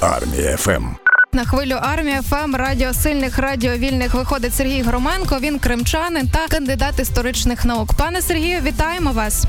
Армія ФМ. На хвилю армія ФМ радіо сильних радіо вільних виходить Сергій Громенко. Він кримчанин та кандидат історичних наук. Пане Сергію, вітаємо вас.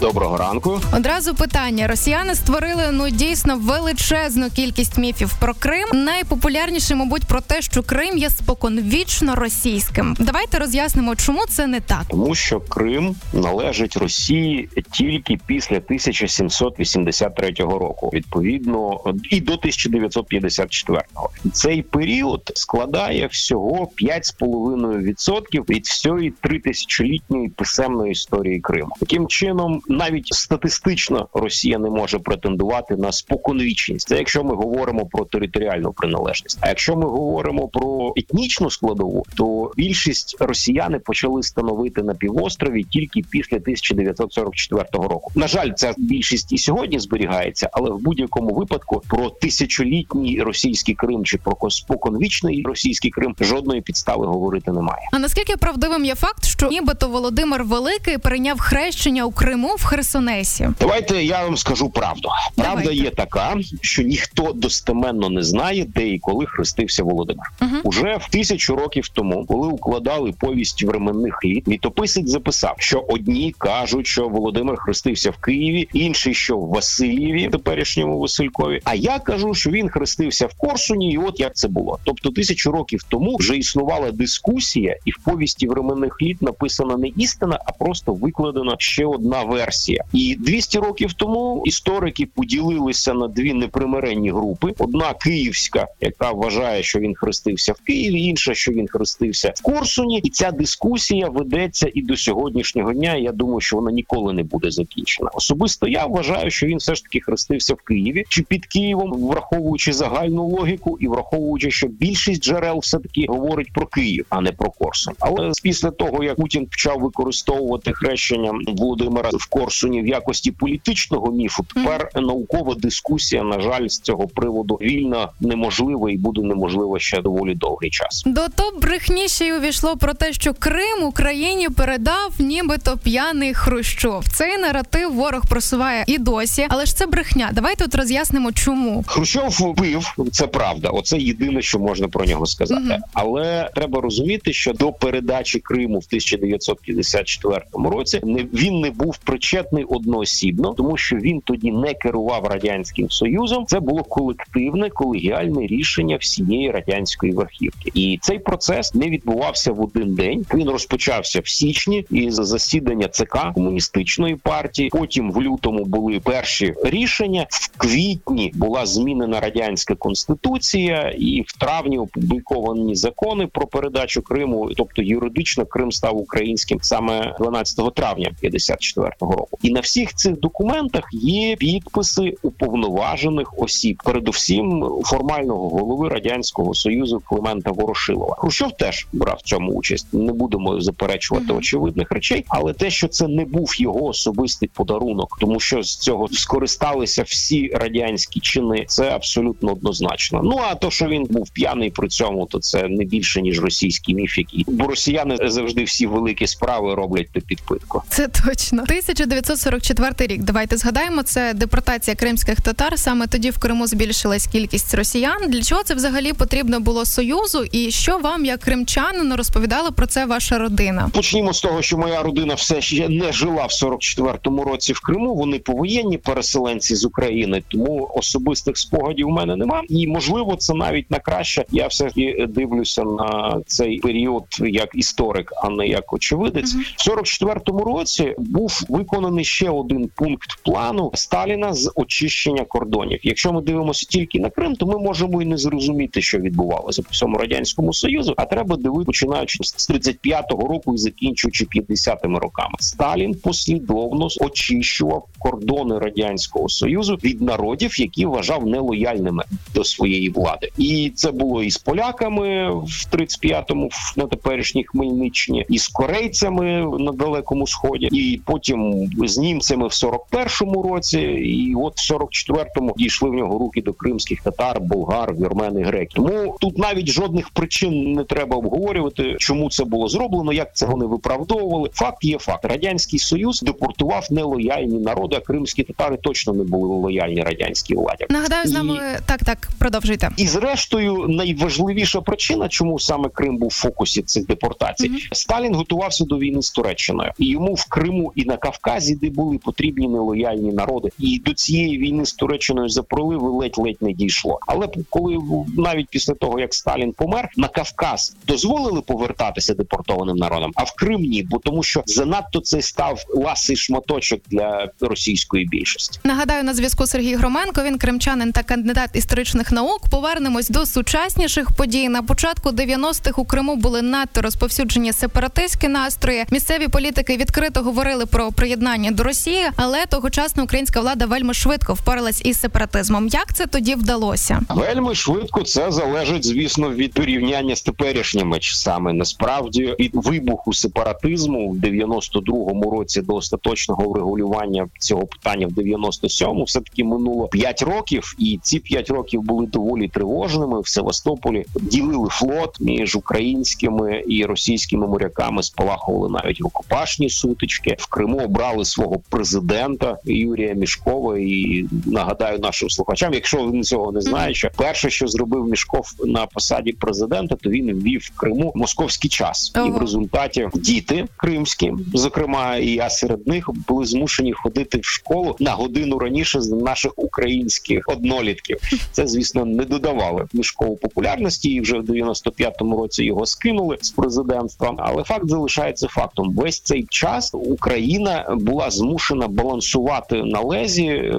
Доброго ранку. Одразу питання: Росіяни створили ну дійсно величезну кількість міфів про Крим. Найпопулярніше, мабуть, про те, що Крим є споконвічно російським. Давайте роз'яснимо, чому це не так. Тому що Крим належить Росії тільки після 1783 року, відповідно, і до 1954-го. Цей період складає всього 5,5% від всієї тритисячолітньої писемної історії Криму. Таким чином навіть статистично Росія не може претендувати на споконвічність. Це якщо ми говоримо про територіальну приналежність. А якщо ми говоримо про етнічну складову, то більшість росіяни почали становити на півострові тільки після 1944 року. На жаль, ця більшість і сьогодні зберігається, але в будь-якому випадку про тисячолітній російський Крим чи про споконвічний російський Крим жодної підстави говорити немає. А наскільки правдивим є факт, що нібито Володимир Великий прийняв хрещення у Криму в Херсонесі? Давайте я вам скажу правду. Правда Давайте. є така, що ніхто достеменно не знає, де і коли хрестився Володимир. Угу. Уже в тисячу років тому, коли укладали повість временних літ, літописець записав, що одні кажуть, що Володимир хрестився в Києві, інші, що в Васильєві, теперішньому Василькові. А я кажу, що він хрестився в Корсуні, і от як це було. Тобто тисячу років тому вже існувала дискусія, і в повісті временних літ написана не істина, а просто викладена ще одна версія. І 200 років тому історики поділилися на дві непримиренні групи: одна київська, яка вважає, що він хрестився в Києві, інша, що він хрестився в Корсуні. І ця дискусія ведеться і до сьогоднішнього дня. Я думаю, що вона ніколи не буде закінчена. Особисто я вважаю, що він все ж таки хрестився в Києві чи під Києвом, враховуючи загальну логіку і враховуючи, що більшість джерел все таки говорить про Київ, а не про Корсун. Але після того як Путін почав використовувати хрещення Володимира в Корсуні в якості політичного міфу, тепер наукова дискусія, на жаль, з цього приводу вільна неможлива і буде неможлива ще доволі довгий час. До топ брехні ще й увійшло про те, що Крим Україні передав нібито п'яний Хрущов. Цей наратив ворог просуває і досі, але ж це брехня. Давайте от роз'яснимо, чому. Хрущов пив, це правда. Оце єдине, що можна про нього сказати. Мгм. Але треба розуміти, що до передачі Криму в 1954 році не він не був причетний одноосібно, тому що він тоді не керував радянським союзом. Це було колективне колегіальне рішення всієї радянської верхівки, і цей процес не відбувався в один день. Він розпочався в січні із засідання ЦК комуністичної партії. Потім в лютому були перші рішення. В квітні була змінена радянська конституція, і в травні опубліковані закони про передачу Криму. Тобто юридично Крим став українським саме 12 травня 54-го року. І на всіх цих документах є підписи уповноважених осіб, передусім формального голови радянського союзу Климента Ворошилова. Хрущов теж брав в цьому участь. Не будемо заперечувати Мгм. очевидних речей, але те, що це не був його особистий подарунок, тому що з цього скористалися всі радянські чини, це абсолютно однозначно. Ну а то, що він був п'яний при цьому, то це не більше ніж російський міф, який бо росіяни завжди всі великі справи роблять під підпитку. Це точно 1944 рік. Давайте згадаємо. Це депортація кримських татар. Саме тоді в Криму збільшилась кількість росіян. Для чого це взагалі потрібно було союзу? І що вам, як кримчанину, розповідала про це ваша родина? Почнімо з того, що моя родина все ще не жила в 44-му році в Криму. Вони повоєнні переселенці з України, тому особистих спогадів у мене нема. І можливо, це навіть на краще. Я все ж дивлюся на цей період як історик, а не як очевидець. В 44-му році був виконаний ще один пункт плану Сталіна з очищення кордонів. Якщо ми дивимося тільки на Крим, то ми можемо і не зрозуміти, що відбувалося по всьому радянському союзу. А треба дивитися починаючи з 35-го року і закінчуючи 50-ми роками. Сталін послідовно очищував кордони радянського союзу від народів, які вважав нелояльними до своєї влади, і це було і з поляками в 35-му на теперішній Хмельниччині, і з корейцями на далекому сході, і потім з німцями в 41-му році, і от в 44-му дійшли в нього руки до кримських татар, болгар, вірмен і греків. Тому тут навіть жодних причин не треба обговорювати, чому це було зроблено, як це вони виправдовували. Факт є факт. Радянський Союз депортував нелояльні народи. а Кримські татари точно не були лояльні радянській владі. Нагадаю, з нами і... так, так продовжуйте. І зрештою, найважливіша причина, чому саме Крим був в фокусі цих депортацій, mm-hmm. Сталін готувався до війни з Туреччиною, і йому в Криму і на Кавказі, де були потрібні нелояльні народи, і до цієї війни з Туреччиною за проливи ледь-ледь не дійшло. Але коли навіть після того як Сталін помер, на Кавказ дозволили повертатися депортованим народам, а в Крим ні, бо тому, що занадто це став ласий шматочок для російської більшості. Нагадаю, на зв'язку Сергій Громенко. Він кримчанин та кандидат історичних наук. Повернемось до сучасніших подій. На початку 90-х у Криму були надто розповсюджені сепаратистські настрої. Місцеві політики відкрито говорили про приєднання до Росії, але тогочасна українська влада вельми швидко впоралась із сепаратизмом. Як це тоді вдалося? Вельми швидко це залежить, звісно, від порівняння з теперішніми часами. Насправді від вибуху сепаратизму в 92-му році до остаточного врегулювання цього питання в 97-му все таки минуло 5 років, і ці 5 років були доволі тривожними. В Севастополі ділили флот між українськими і російськими моряками. Спалахували навіть рукопашні сутички. В Криму обрали свого президента Юрія Мішкова. І нагадаю нашим слухачам, якщо вони цього не знають, що перше, що зробив Мішков на посаді президента, то він ввів в Криму московський час, ага. і в результаті діти кримські, зокрема, і я серед них були змушені ходити в школу на годину раніше з наших українських однолітків. Це звісно не додавали мішкову популярності, і вже в 95-му році його скинули з президентства. Але факт залишається фактом: весь цей час Україна була змушена балансувати на лезі е,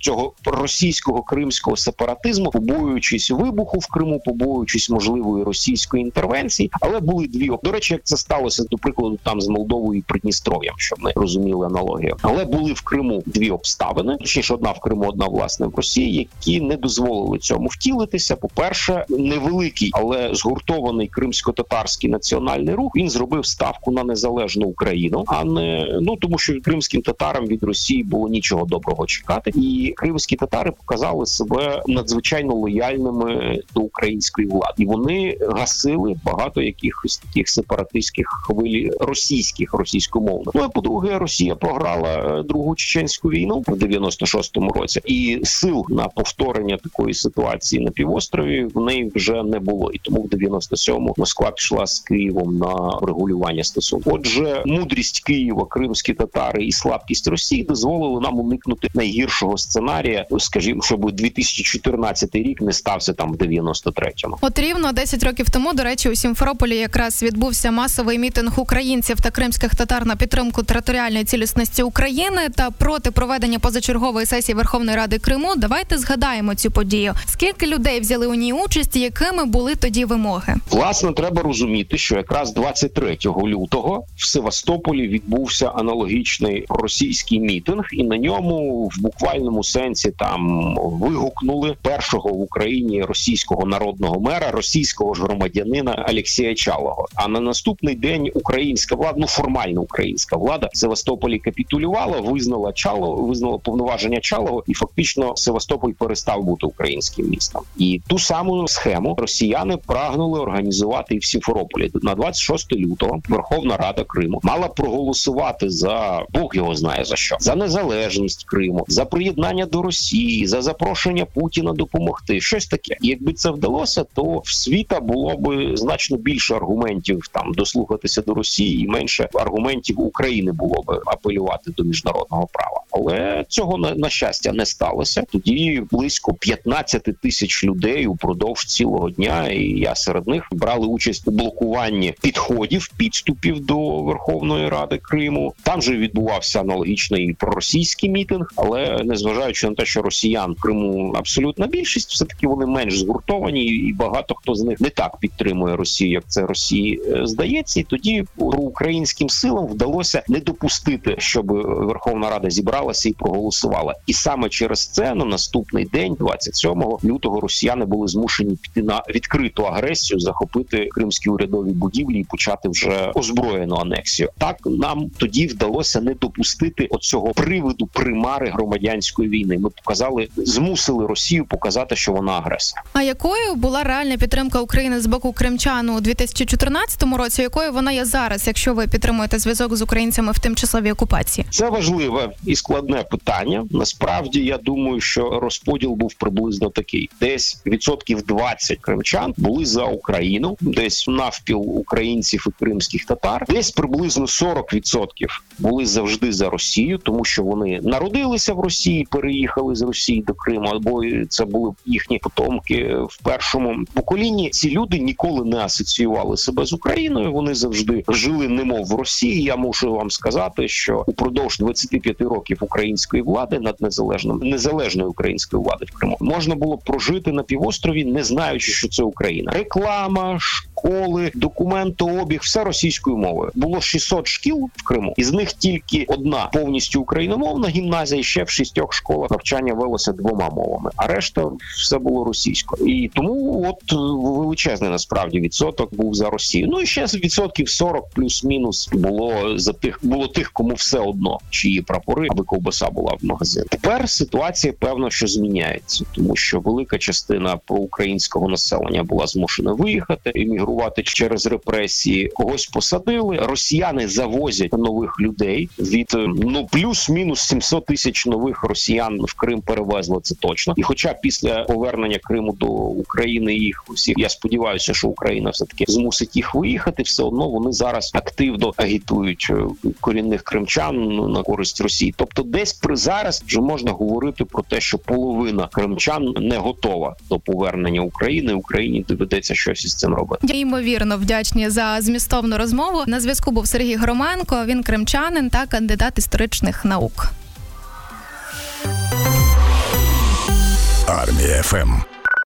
цього російського кримського сепаратизму, побоюючись вибуху в Криму, побоюючись можливої російської інтервенції. Але були дві до речі, як це сталося до прикладу, там з Молдовою і Придністров'ям, щоб ми розуміли аналогію. Але були в Криму дві обставини, точніше, одна в Криму, одна власне в Росії, які не дозволили цьому втілитися. По перше, невеликий, але згуртований кримсько-татарський національний рух він зробив ставку на незалежну Україну, а не ну тому, що кримським татарам від Росії було нічого доброго чекати, і кримські татари показали себе надзвичайно лояльними до української влади, і вони гасили багато якихось таких сепаратистських хвилі російських російськомовних. Ну і по-друге, Росія програла е, другу чеченську війну в 96-му році, і сил на повторення такої ситуації на півострові в неї вже не було. І тому в 97-му Москва пішла з Києвом на регулювання стосунків. Отже, мудрість Києва, кримські татари і слабкість Росії дозволили нам уникнути найгіршого сценарія, скажімо, щоб 2014 рік не стався там в 93-му. От рівно 10 років тому, до речі, у Сімферополі якраз відбувся масовий мітинг українців та кримських татар на підтримку територіальної цілісності України та проти проведення позачергової сесії Верховної Ради Криму. Давайте згадаємо цю подію. Скільки людей взяли у ній участь, і якими були тоді вимоги? Власне, треба розуміти, що якраз 23 лютого в Севастополі відбувся аналогічний російський мітинг, і на ньому в буквальному сенсі там вигукнули першого в Україні російського народного мера, російського ж громадянина Алексія Чалого. А на наступний день українська влада, ну формально українська влада в Севастополі капітулювала, визнала Чало, визнала повноваження Чалого, і фактично Севастополь перестав бути українським містом. І ту саму схему росіяни прагнули організувати і в Сімферополі на 26 лютого. Верховна Рада Криму мала проголосувати за Бог його знає за що за незалежність Криму, за приєднання до Росії, за запрошення Путіна допомогти. Щось таке. І якби це вдалося, то в світа було би значно більше аргументів там дослухатися до Росії, і менше аргументів України було би апелювати до міжнародного права. Але цього на, щастя не сталося. Тоді близько 15 тисяч людей упродовж цілого дня, і я серед них брали участь у блокуванні підходів підступів до Верховної Ради Криму. Там же відбувався аналогічний проросійський мітинг, але незважаючи на те, що росіян в Криму абсолютна більшість, все таки вони менш згуртовані, і багато хто з них не так підтримує Росію, як це Росії е, здається. І тоді українським силам вдалося не допустити, щоб Верховна Рада зібралася і проголосувала. І саме через це на наступний день, 27 лютого, росіяни були змушені піти на відкриту агресію, захопити кримські урядові будівлі і почати вже озброєну анексію. Так нам тоді вдалося не допустити оцього приводу примари громадянської війни. Ми показали, змусили Росію показати, що вона агресор. А якою була реальна підтримка України з боку кримчан у 2014 році? Якою вона є зараз, якщо ви підтримуєте зв'язок з українцями в тимчасовій окупації? Це важливе і складне питання. Насправді я думаю, що розподіл був приблизно такий: десь відсотків 20 кримчан були за Україну, десь навпіл українців і кримських татар, десь приблизно 40% були завжди за Росію, тому що вони народилися в Росії, переїхали з Росії до Криму, або це були їхні потомки в першому поколінні. Ці люди ніколи не асоціювали себе з Україною. Вони завжди жили немов в Росії. Я мушу вам сказати, що упродовж 25 років української влади над незалежним незалежною української влади в Криму можна було прожити на півострові, не знаючи, що це Україна. Реклама, школи, документообіг, все російською мовою. Було 600 шкіл в Криму, із них тільки одна повністю україномовна гімназія. і Ще в шістьох школах навчання велося двома мовами, а решта все було російською. І тому от величезний насправді відсоток був за Росію. Ну і ще відсотків 40 плюс-мінус було за тих, було тих, кому все одно чиї прапори, аби ковбаса була в магазині. Тепер ситуація певно, що зміняється, тому що велика частина проукраїнського населення була змушена виїхати, емігрувати через репресії. Когось посадили. Росіяни завозять нових людей від ну плюс-мінус 700 тисяч нових росіян в Крим перевезли. Це точно. І, хоча після повернення Криму до України їх всіх я сподіваюся, що Україна все таки змусить їх виїхати, все одно вони зараз активно агітують корінних кримчан на користь Росії. Тобто, десь при зараз вже можна говорити про те, що половина кримчан не готова до повернення України. Україні доведеться щось із цим робити. Я ймовірно вдячні за змістовну розмову. На зв'язку був Сергій Громенко. Він кримчанин та кандидат історичних наук. Армія ФМ.